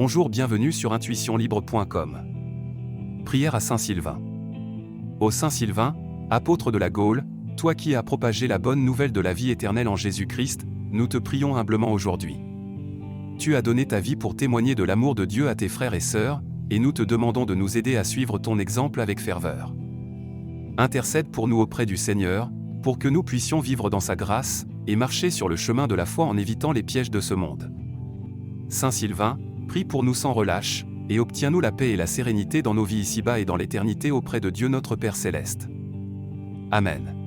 Bonjour, bienvenue sur intuitionlibre.com. Prière à Saint Sylvain. Ô Saint Sylvain, apôtre de la Gaule, toi qui as propagé la bonne nouvelle de la vie éternelle en Jésus-Christ, nous te prions humblement aujourd'hui. Tu as donné ta vie pour témoigner de l'amour de Dieu à tes frères et sœurs, et nous te demandons de nous aider à suivre ton exemple avec ferveur. Intercède pour nous auprès du Seigneur, pour que nous puissions vivre dans sa grâce, et marcher sur le chemin de la foi en évitant les pièges de ce monde. Saint Sylvain, prie pour nous sans relâche, et obtiens-nous la paix et la sérénité dans nos vies ici-bas et dans l'éternité auprès de Dieu notre Père céleste. Amen.